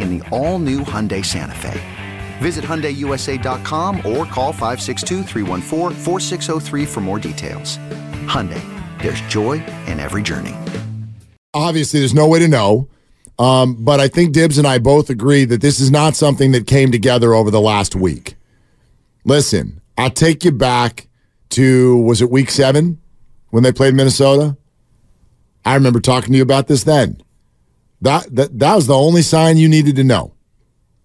in the all new Hyundai Santa Fe. Visit HyundaiUSA.com or call 562 for more details. Hyundai, there's joy in every journey. Obviously, there's no way to know. Um, but I think Dibs and I both agree that this is not something that came together over the last week. Listen, I'll take you back to, was it week seven when they played Minnesota? I remember talking to you about this then. That, that, that was the only sign you needed to know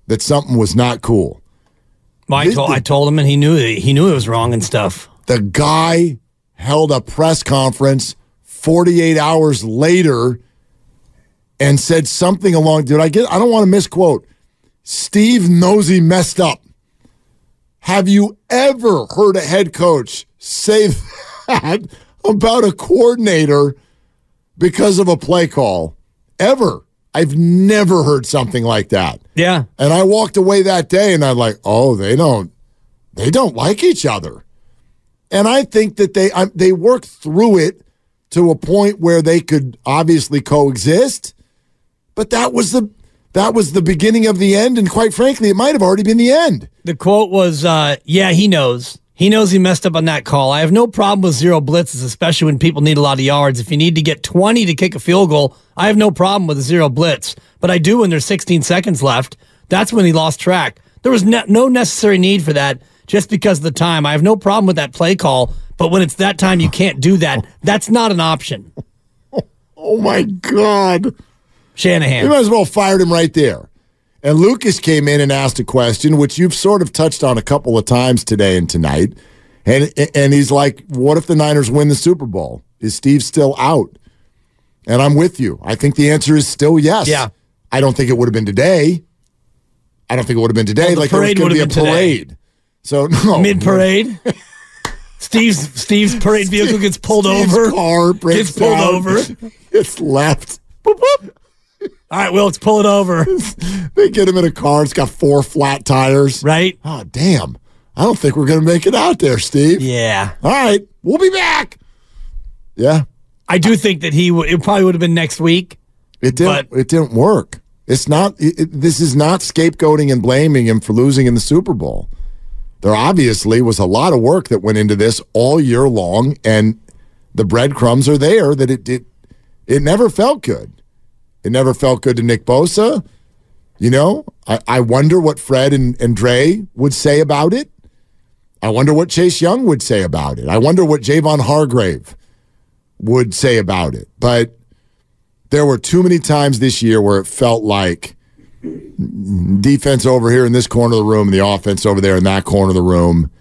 that something was not cool. Well, I, told, I told him, and he knew it. He knew it was wrong and stuff. The guy held a press conference 48 hours later and said something along. Did I get? I don't want to misquote. Steve knows he messed up. Have you ever heard a head coach say that about a coordinator because of a play call? Ever? I've never heard something like that. Yeah. And I walked away that day and I'm like, oh, they don't, they don't like each other. And I think that they I, they worked through it to a point where they could obviously coexist. But that was the that was the beginning of the end, and quite frankly, it might have already been the end. The quote was, uh, "Yeah, he knows. He knows he messed up on that call. I have no problem with zero blitzes, especially when people need a lot of yards. If you need to get 20 to kick a field goal, I have no problem with a zero blitz. But I do when there's 16 seconds left. That's when he lost track. There was ne- no necessary need for that just because of the time. I have no problem with that play call, but when it's that time, you can't do that. That's not an option. Oh my God. Shanahan. You might as well fired him right there. And Lucas came in and asked a question, which you've sort of touched on a couple of times today and tonight. And and he's like, "What if the Niners win the Super Bowl? Is Steve still out?" And I'm with you. I think the answer is still yes. Yeah. I don't think it would have been today. I don't think it would have been today. Well, like there was parade going to be a would have been today. parade. So no Mid parade. Steve's Steve's parade vehicle gets pulled Steve's over. Car breaks gets pulled down. over. It's left. Boop, boop. All right, well, let's pull it over. They get him in a car. It's got four flat tires. Right? Oh, damn. I don't think we're going to make it out there, Steve. Yeah. All right. We'll be back. Yeah. I do think that he w- it probably would have been next week. It didn't But- it didn't work. It's not it, it- this is not scapegoating and blaming him for losing in the Super Bowl. There obviously was a lot of work that went into this all year long and the breadcrumbs are there that it it, it never felt good. It never felt good to Nick Bosa. You know, I, I wonder what Fred and, and Dre would say about it. I wonder what Chase Young would say about it. I wonder what Javon Hargrave would say about it. But there were too many times this year where it felt like defense over here in this corner of the room, and the offense over there in that corner of the room,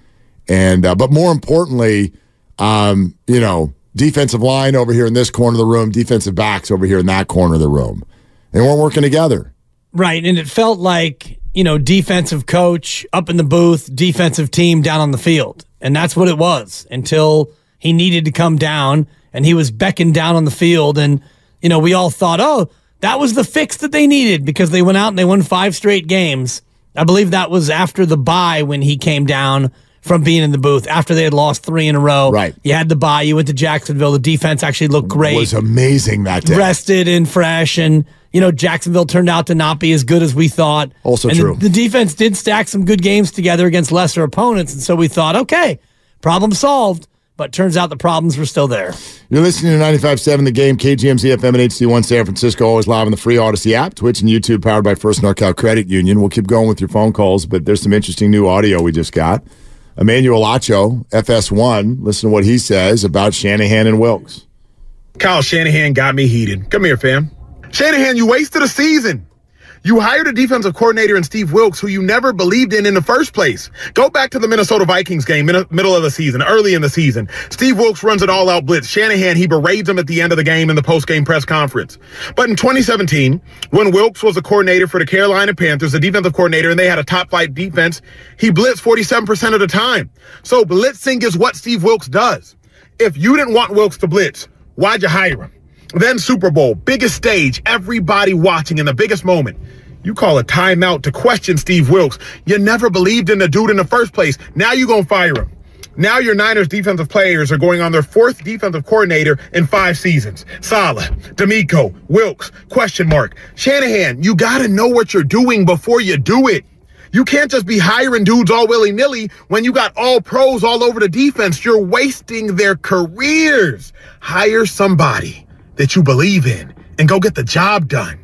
and uh, but more importantly, um, you know, defensive line over here in this corner of the room, defensive backs over here in that corner of the room. They weren't working together. Right. And it felt like, you know, defensive coach up in the booth, defensive team down on the field. And that's what it was until he needed to come down and he was beckoned down on the field. And, you know, we all thought, oh, that was the fix that they needed because they went out and they won five straight games. I believe that was after the bye when he came down from being in the booth after they had lost three in a row. Right. You had the bye. You went to Jacksonville. The defense actually looked great. It was amazing that day. rested and fresh and you know Jacksonville turned out to not be as good as we thought. Also and true. The, the defense did stack some good games together against lesser opponents, and so we thought, okay, problem solved. But turns out the problems were still there. You're listening to 95.7 The Game, KGMZ FM and HD1 San Francisco, always live on the free Odyssey app, Twitch and YouTube, powered by First NorCal Credit Union. We'll keep going with your phone calls, but there's some interesting new audio we just got. Emmanuel Acho, FS1, listen to what he says about Shanahan and Wilks. Kyle Shanahan got me heated. Come here, fam. Shanahan, you wasted a season. You hired a defensive coordinator in Steve Wilks who you never believed in in the first place. Go back to the Minnesota Vikings game in the middle of the season, early in the season. Steve Wilks runs an all-out blitz. Shanahan, he berates him at the end of the game in the post-game press conference. But in 2017, when Wilks was a coordinator for the Carolina Panthers, the defensive coordinator, and they had a top five defense, he blitzed 47% of the time. So blitzing is what Steve Wilks does. If you didn't want Wilks to blitz, why'd you hire him? Then Super Bowl, biggest stage, everybody watching in the biggest moment. You call a timeout to question Steve Wilks. You never believed in the dude in the first place. Now you gonna fire him. Now your Niners defensive players are going on their fourth defensive coordinator in five seasons. Saleh, DeMeco, Wilks, question mark. Shanahan, you gotta know what you're doing before you do it. You can't just be hiring dudes all willy nilly when you got all pros all over the defense. You're wasting their careers. Hire somebody that you believe in and go get the job done.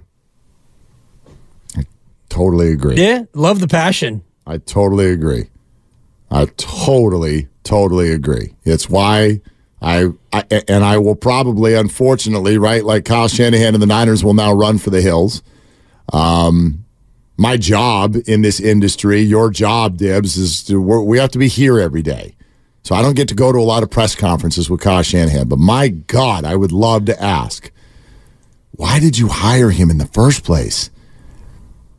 Totally agree. Yeah, love the passion. I totally agree. I totally, totally agree. It's why I, I and I will probably, unfortunately, right, like Kyle Shanahan and the Niners will now run for the hills. Um, my job in this industry, your job, Dibs, is to, we're, we have to be here every day. So I don't get to go to a lot of press conferences with Kyle Shanahan. But my God, I would love to ask, why did you hire him in the first place?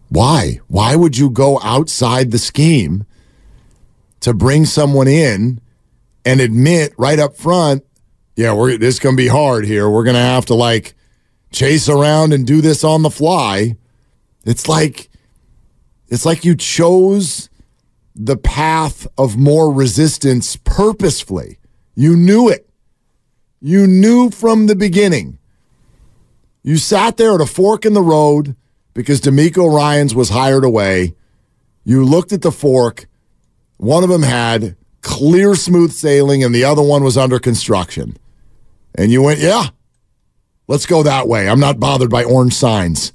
Why? Why would you go outside the scheme to bring someone in and admit right up front, yeah, we're this is gonna be hard here. We're gonna have to like chase around and do this on the fly. It's like it's like you chose the path of more resistance purposefully. You knew it. You knew from the beginning. You sat there at a fork in the road because DeMeco Ryans was hired away. You looked at the fork. One of them had clear, smooth sailing, and the other one was under construction. And you went, yeah, let's go that way. I'm not bothered by orange signs.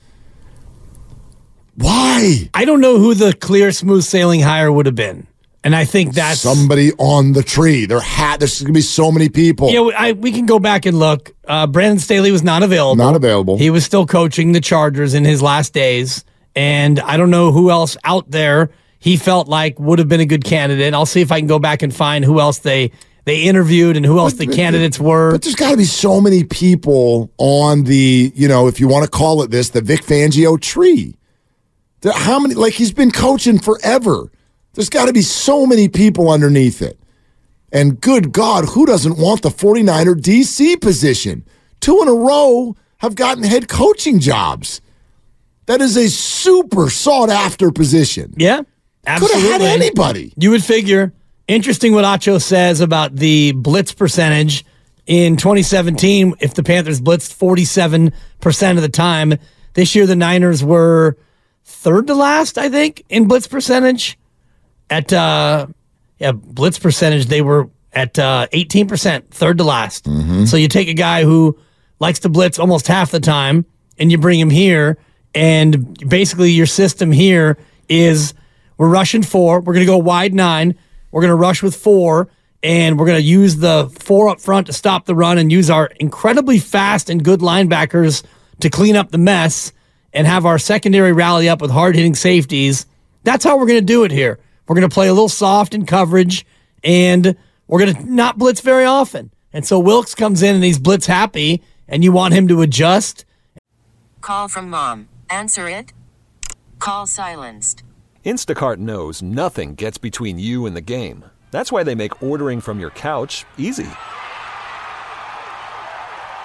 Why? I don't know who the clear, smooth sailing hire would have been. And I think that's Somebody on the tree. There had there's going to be so many people. Yeah, we can go back and look. Uh, Brandon Staley was not available. Not available. He was still coaching the Chargers in his last days, and I don't know who else out there he felt like would have been a good candidate. I'll see if I can go back and find who else they they interviewed and who else the candidates were. But there's got to be so many people on the, you know, if you want to call it this, the Vic Fangio tree. How many, like he's been coaching forever. There's got to be so many people underneath it. And good God, who doesn't want the 49er DC position? Two in a row have gotten head coaching jobs. That is a super sought after position. Yeah, Could absolutely. have had anybody. You would figure. Interesting what Acho says about the blitz percentage in 2017. If the Panthers blitzed 47% of the time, this year the Niners were third to last, I think, in blitz percentage. At uh, yeah, blitz percentage, they were at uh, 18%, third to last. So you take a guy who likes to blitz almost half the time, and you bring him here, and basically your system here is we're rushing four, we're going to go wide nine, we're going to rush with four, and we're going to use the four up front to stop the run and use our incredibly fast and good linebackers to clean up the mess and have our secondary rally up with hard hitting safeties. That's how we're going to do it here. We're going to play a little soft in coverage and we're going to not blitz very often. And so Wilks comes in and he's blitz happy and you want him to adjust. Call from mom. Answer it. Call silenced. Instacart knows nothing gets between you and the game. That's why they make ordering from your couch easy.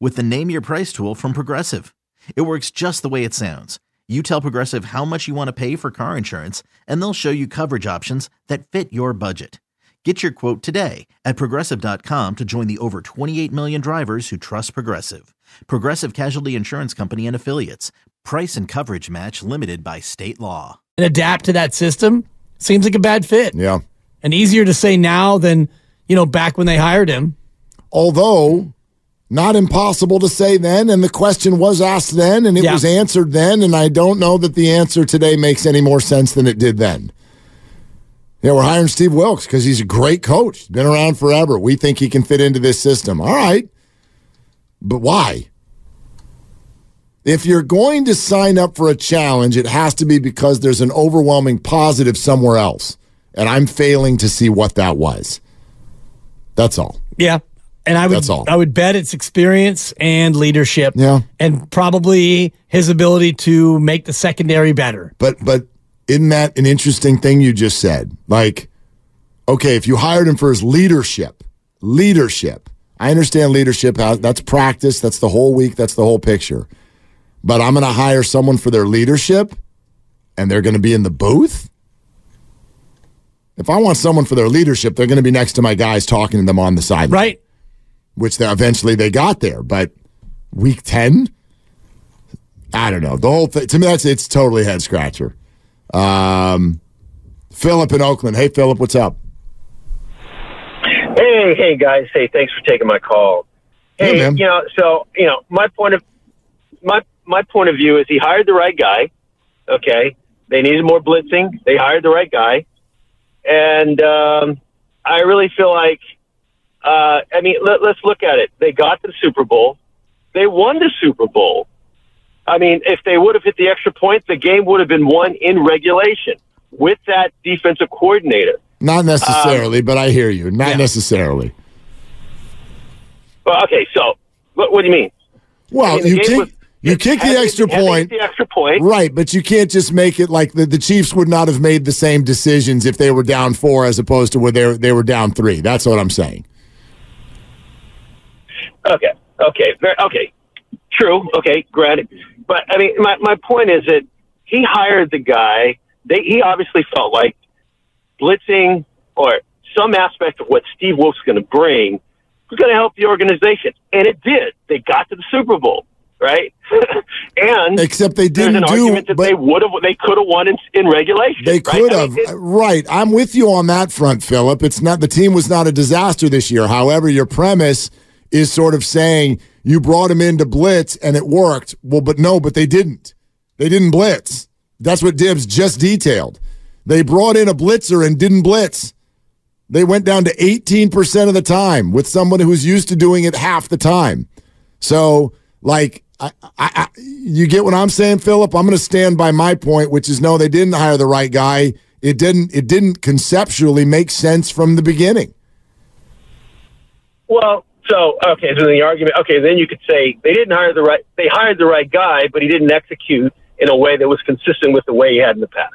with the Name Your Price tool from Progressive. It works just the way it sounds. You tell Progressive how much you want to pay for car insurance, and they'll show you coverage options that fit your budget. Get your quote today at progressive.com to join the over 28 million drivers who trust Progressive. Progressive Casualty Insurance Company and Affiliates. Price and coverage match limited by state law. And adapt to that system seems like a bad fit. Yeah. And easier to say now than, you know, back when they hired him. Although not impossible to say then, and the question was asked then, and it Yeah. was answered then, and I don't know that the answer today makes any more sense than it did then. Yeah, we're hiring Steve Wilks because he's a great coach. Been around forever. We think he can fit into this system. All right. But why? If you're going to sign up for a challenge, it has to be because there's an overwhelming positive somewhere else. And I'm failing to see what that was. That's all. Yeah. And I would That's all. I would bet it's experience and leadership. Yeah. And probably his ability to make the secondary better. But but isn't that an interesting thing you just said? Like, okay, if you hired him for his leadership, leadership. I understand leadership. That's practice. That's the whole week. That's the whole picture. But I'm going to hire someone for their leadership, and they're going to be in the booth. If I want someone for their leadership, they're going to be next to my guys talking to them on the sideline, Right? Which they, eventually they got there. But week ten, I don't know. The whole thing to me, that's it's totally head scratcher. Um, Philip in Oakland. Hey, Philip, what's up? Hey, hey guys. Hey, thanks for taking my call. Hey, man. you know, so you know, my point of my my point of view is he hired the right guy. Okay, they needed more blitzing. They hired the right guy, and um, I really feel like, uh, I mean, let, let's look at it. They got the Super Bowl. They won the Super Bowl. I mean, if they would have hit the extra point, the game would have been won in regulation with that defensive coordinator. Not necessarily, but I hear you. Not necessarily. Well, okay, so what, what do you mean? Well, I mean, you kick, was- you kick the extra point, The extra point. right? But you can't just make it like the, the Chiefs would not have made the same decisions if they were down four as opposed to where they they were down three. That's what I'm saying. Okay, okay, very, okay. True. Okay, granted. But I mean, my my point is that he hired the guy. They he obviously felt like blitzing or some aspect of what Steve Wilks going to bring was going to help the organization, and it did. They got to the Super Bowl, right? and Except they didn't an do. argument that but they would have, they could have won in, in regulation. They right? could I have. mean, it- right. I'm with you on that front, Philip. It's not the team was not a disaster this year. However, your premise is sort of saying you brought him in to blitz and it worked. Well, but no, but they didn't. They didn't blitz. That's what Dibs just detailed. They brought in a blitzer and didn't blitz. They went down to 18% of the time with someone who's used to doing it half the time. So, like, I, I, I, you get what I'm saying, Philip. I'm going to stand by my point, which is no, they didn't hire the right guy. It didn't. It didn't conceptually make sense from the beginning. Well, so okay, so the argument, okay, then you could say they didn't hire the right, they hired the right guy, but he didn't execute in a way that was consistent with the way he had in the past.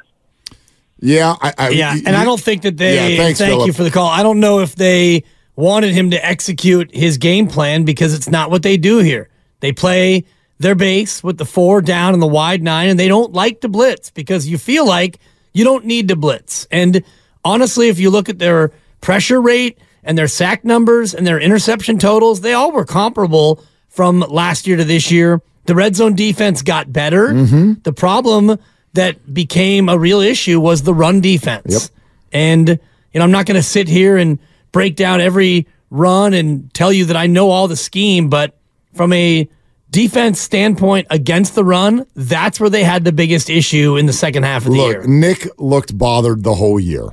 Yeah, I, I Yeah, y- and I y- don't think that they. Yeah, thanks, thank Phillip. you for the call. I don't know if they wanted him to execute his game plan because it's not what they do here. They play their base with the four down and the wide nine, and they don't like to blitz because you feel like you don't need to blitz. And honestly, if you look at their pressure rate and their sack numbers and their interception totals, they all were comparable from last year to this year. The red zone defense got better. Mm-hmm. The problem that became a real issue was the run defense. And you know, I'm not going to sit here and break down every run and tell you that I know all the scheme, but from a defense standpoint against the run, that's where they had the biggest issue in the second half of the Look, year. Nick looked bothered the whole year.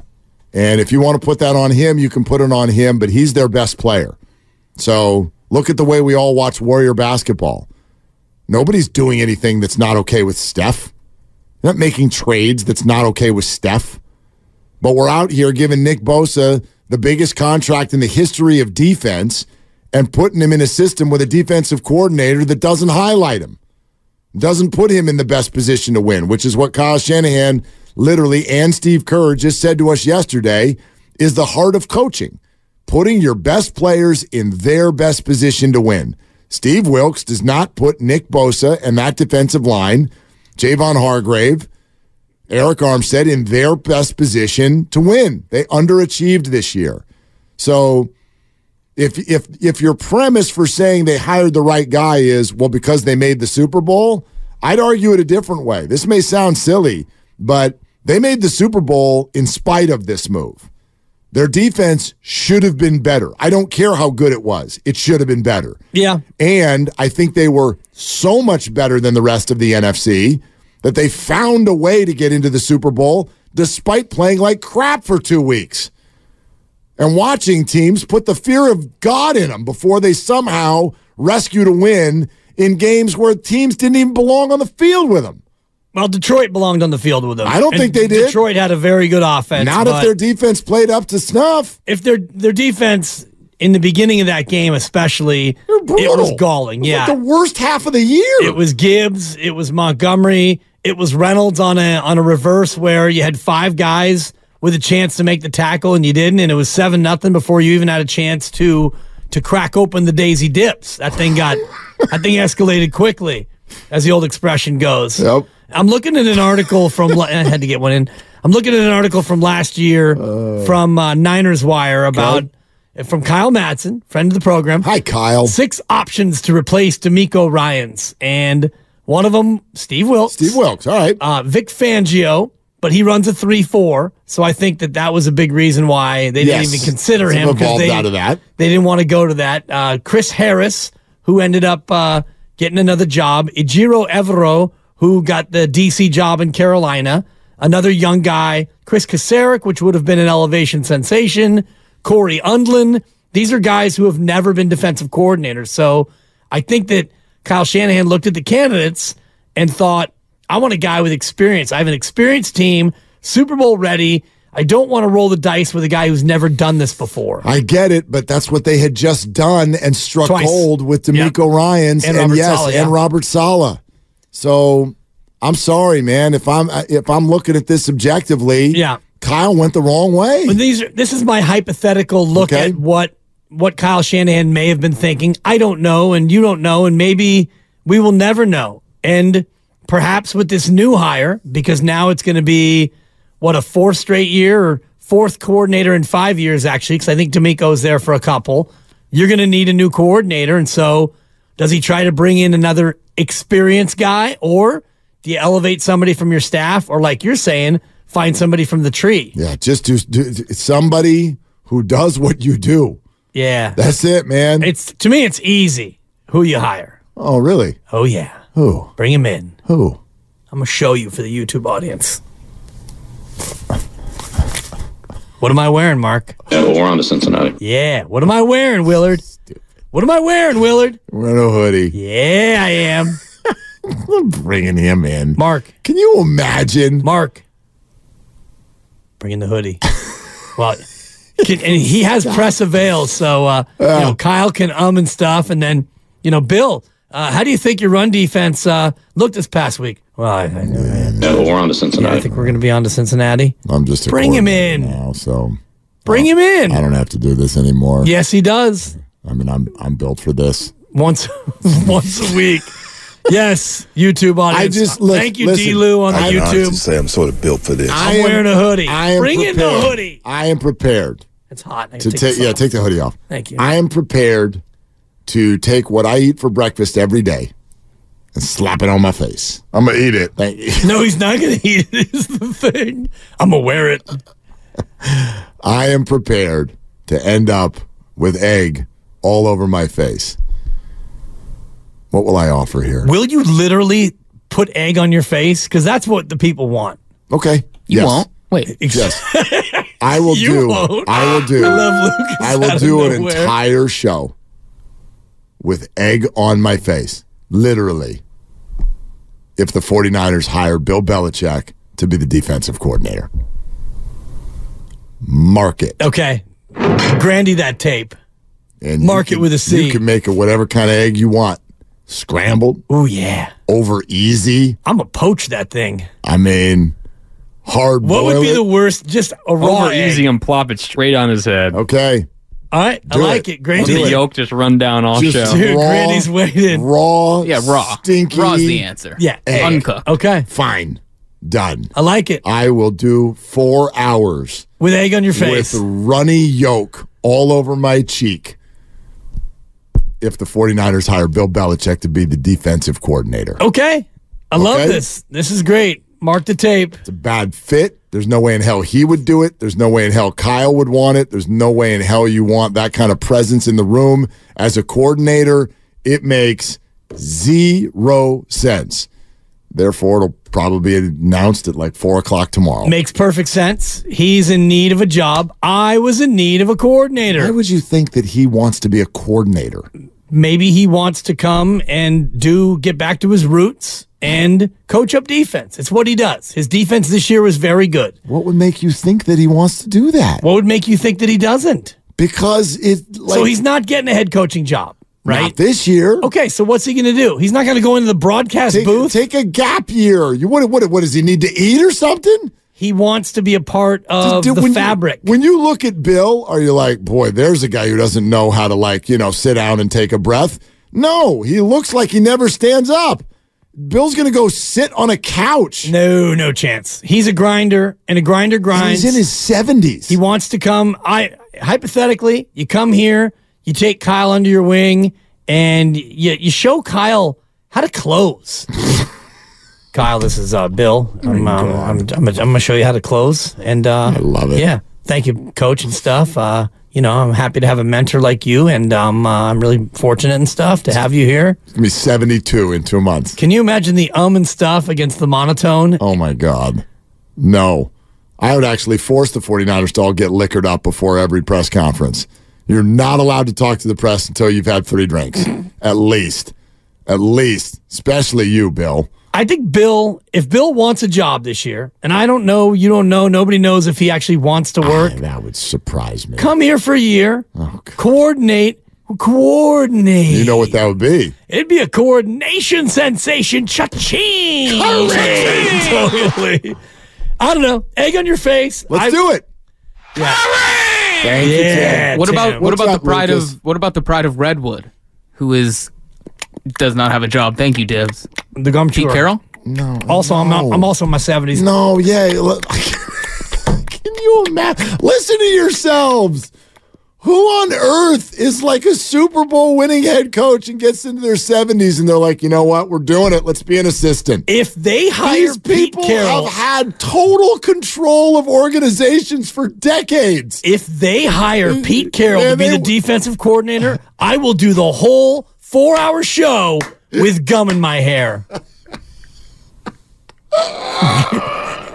And if you want to put that on him, you can put it on him, but he's their best player. So look at the way we all watch Warrior basketball. Nobody's doing anything that's not okay with Steph. They're not making trades that's not okay with Steph. But we're out here giving Nick Bosa the biggest contract in the history of defense and putting him in a system with a defensive coordinator that doesn't highlight him doesn't put him in the best position to win, which is what Kyle Shanahan literally and Steve Kerr just said to us yesterday is the heart of coaching. Putting your best players in their best position to win. Steve Wilks does not put Nick Bosa and that defensive line, Javon Hargrave, Arik Armstead in their best position to win. They underachieved this year. So if if if your premise for saying they hired the right guy is well because they made the Super Bowl, I'd argue it a different way. This may sound silly, but they made the Super Bowl in spite of this move. Their defense should have been better. I don't care how good it was. It should have been better. Yeah. And I think they were so much better than the rest of the NFC that they found a way to get into the Super Bowl despite playing like crap for two weeks and watching teams put the fear of God in them before they somehow rescued a win in games where teams didn't even belong on the field with them. Well, Detroit belonged on the field with them. I don't And think they did. Detroit had a very good offense. Not if their defense played up to snuff. if their their defense in the beginning of that game, especially, it was galling. It was yeah, like the worst half of the year. It was Gibbs. It was Montgomery. It was Reynolds on a on a reverse where you had five guys with a chance to make the tackle and you didn't, and it was seven nothing before you even had a chance to to crack open the daisy dips. That thing got that thing escalated quickly, as the old expression goes. Yep. I'm looking at an article from I had to get one in. I'm looking at an article from last year from uh, Niners Wire about from Kyle Madsen, friend of the program Hi, Kyle. six options to replace DeMeco Ryans, and one of them, Steve Wilks, Steve Wilks. All right. uh, Vic Fangio, but he runs a three-four, so I think that that was a big reason why they Yes. didn't even consider Some him because they out of that. they didn't want to go to that. Uh, Chris Harris, who ended up uh, getting another job, Ejiro Evero, who got the DC job in Carolina, another young guy, Chris Kasarik, which would have been an elevation sensation, Cory Undlin. These are guys who have never been defensive coordinators. So I think that Kyle Shanahan looked at the candidates and thought, I want a guy with experience. I have an experienced team, Super Bowl ready. I don't want to roll the dice with a guy who's never done this before. I get it, but that's what they had just done and struck Twice. gold with DeMeco Ryans And and, Robert yes, Saleh, yeah. and Robert Saleh. So I'm sorry, man. If I'm if I'm looking at this objectively, Yeah. Kyle went the wrong way. But these are, this is my hypothetical look Okay. at what what Kyle Shanahan may have been thinking. I don't know, and you don't know, and maybe we will never know. And perhaps with this new hire, because now it's going to be what a fourth straight year or fourth coordinator in five years, actually, because I think DeMeco's there for a couple. You're going to need a new coordinator, and so does he try to bring in another experienced guy, or do you elevate somebody from your staff, or like you're saying, find somebody from the tree? yeah, just do, do somebody who does what you do. Yeah. That's it, man. It's to me, it's easy who you hire. oh, really? Oh yeah, Who? bring him in. Who? I'm gonna show you for the YouTube audience. What am I wearing, Mark? Yeah, well, we're on to Cincinnati. Yeah. What am I wearing, Willard? What am I wearing, Willard? Wearing a hoodie. Yeah, I am. I'm bringing him in. Mark. Can you imagine? Mark. Bringing the hoodie. well, can, and he has press avail, so uh, you know Kyle can um and stuff, and then you know Bill. Uh, how do you think your run defense uh, looked this past week? Well, I, I, Yeah, but we're on to yeah, Cincinnati. I think we're going to be on to Cincinnati. I'm just a Bring him in. now, so Bring him in. I don't have to do this anymore. Yes, he does. I mean, I'm I'm built for this. Once, once a week. Yes, YouTube audience. I just- look, thank you, listen, D. Lou on the I- I YouTube. say I'm sort of built for this. I'm wearing a hoodie. Bring in the hoodie. I am prepared It's hot. I to take take yeah, off. take the hoodie off. Thank you. I am prepared to take what I eat for breakfast every day and slap it on my face. I'm gonna eat it. Thank you. No, he's not going to eat it. Is the thing. I'm gonna wear it. I am prepared to end up with egg all over my face. What will I offer here? Will you literally put egg on your face? Because that's what the people want. Okay. You yes. won't. Wait. Yes. I will You do. won't. I will do. I love Lucas I will do an nowhere. entire show with egg on my face. Literally. If the 49ers hire Bill Belichick to be the defensive coordinator. Mark it. Okay. Grandy that tape. And you Mark it can- with a C. You can make it whatever kind of egg you want. Scrambled, Oh yeah. over easy. I'm gonna poach that thing. I mean, hard What would be it. the worst? Just a raw Over egg. easy and plop it straight on his head. Okay. All right, I like it. it. Let Grandy. the yolk just run down all Just show. Dude, raw, Grandy's waiting. Raw. Yeah, raw. Stinky. Raw's the answer. Yeah. Egg. Uncooked. Okay. Fine. Done. I like it. I will do four hours With egg on your face. with runny yolk all over my cheek if the 49ers hire Bill Belichick to be the defensive coordinator. okay. I love Okay. this. This is great. Mark the tape. It's a bad fit. There's no way in hell he would do it. There's no way in hell Kyle would want it. There's no way in hell you want that kind of presence in the room as a coordinator. It makes zero sense. Therefore, it'll probably be announced at like four o'clock tomorrow. Makes perfect sense. He's in need of a job. I was in need of a coordinator. Why would you think that he wants to be a coordinator? Maybe he wants to come and do get back to his roots and coach up defense. It's what he does. His defense this year was very good. What would make you think that he wants to do that? What would make you think that he doesn't? Because it like so he's not getting a head coaching job, right? not this year. Okay, so what's he going to do? He's not going to go into the broadcast Take, booth. take a gap year. You what, what? What does he need to eat or something? He wants to be a part of Dude, the when you- fabric. when you look at Bill, are you like, boy, there's a guy who doesn't know how to like, you know, sit down and take a breath? No, he looks like he never stands up. Bill's gonna go sit on a couch. no, no chance. He's a grinder, and a grinder grinds. He's in his seventies. He wants to come. I hypothetically, you come here, you take Kyle under your wing, and you you show Kyle how to close. Kyle, this is uh, Bill. I'm, um, I'm, I'm, I'm gonna show you how to close, and uh, I love it. Yeah, thank you, coach and stuff. Uh, you know, I'm happy to have a mentor like you, and um, uh, I'm really fortunate and stuff to have you here. He's gonna be seventy-two in two months. Can you imagine the um and stuff against the monotone? Oh my God. No. I would actually force the 49ers to all get liquored up before every press conference. You're not allowed to talk to the press until you've had three drinks. At least. At least. Especially you, Bill. I think Bill, if Bill wants a job this year, and I don't know, you don't know, nobody knows if he actually wants to work. Ah, that would surprise me. Come here for a year, Oh, coordinate, coordinate. You know what that would be? It'd be a coordination sensation. Cha-ching! Totally. I don't know. Egg on your face. Let's I- do it. Thank you, Yeah, Tim. What Tim. about what What's about up, the pride Lucas? of what about the pride of Redwood, who is does not have a job? Thank you, Divs. The gum Pete. Carroll. No. Also, I'm not. I'm also in my 70s. No, yeah. Can you imagine? Listen to yourselves. Who on earth is like a Super Bowl winning head coach and gets into their 70s and they're like, you know what? We're doing it. Let's be an assistant. If they hire These Pete people Carroll, have had total control of organizations for decades. if they hire uh, Pete Carroll Yeah, to be they the defensive coordinator, I will do the whole four hour show with gum in my hair.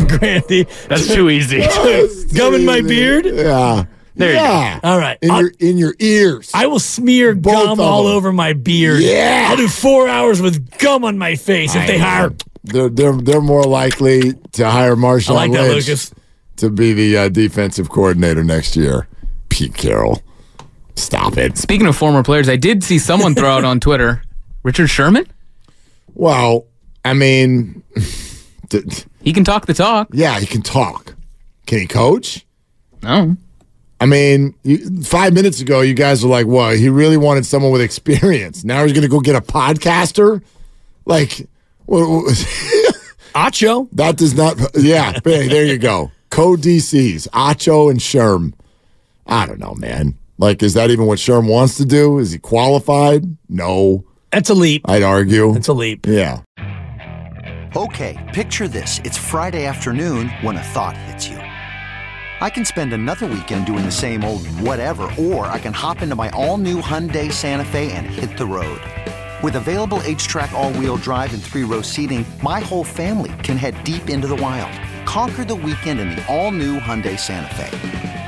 Grandy, That's too easy. gum in my beard. Yeah. There you go. yeah. All right. In I'll- your in your ears. I will smear Both gum all them. over my beard. Yeah. I'll do four hours with gum on my face if they hire. they're they're they're more likely to hire Marshawn I like that, Lynch Lucas. to be the uh, defensive coordinator next year. Pete Carroll. Stop it. Speaking of former players, I did see someone throw out on Twitter Richard Sherman? Well, I mean, he can talk the talk. Yeah, he can talk. Can he coach? No. I mean, you, five minutes ago, you guys were like, "What? He really wanted someone with experience." Now he's going to go get a podcaster. Like, what, what, Acho. That does not. Yeah, hey, there you go. Co DCs, Acho and Sherm. I don't know, man. Like, is that even what Sherm wants to do? Is he qualified? No. That's a leap. I'd argue. It's a leap. Yeah. Okay, picture this. It's Friday afternoon when a thought hits you. I can spend another weekend doing the same old whatever, or I can hop into my all new Hyundai Santa Fe and hit the road. With available HTRAC, all wheel drive, and three row seating, my whole family can head deep into the wild. Conquer the weekend in the all new Hyundai Santa Fe.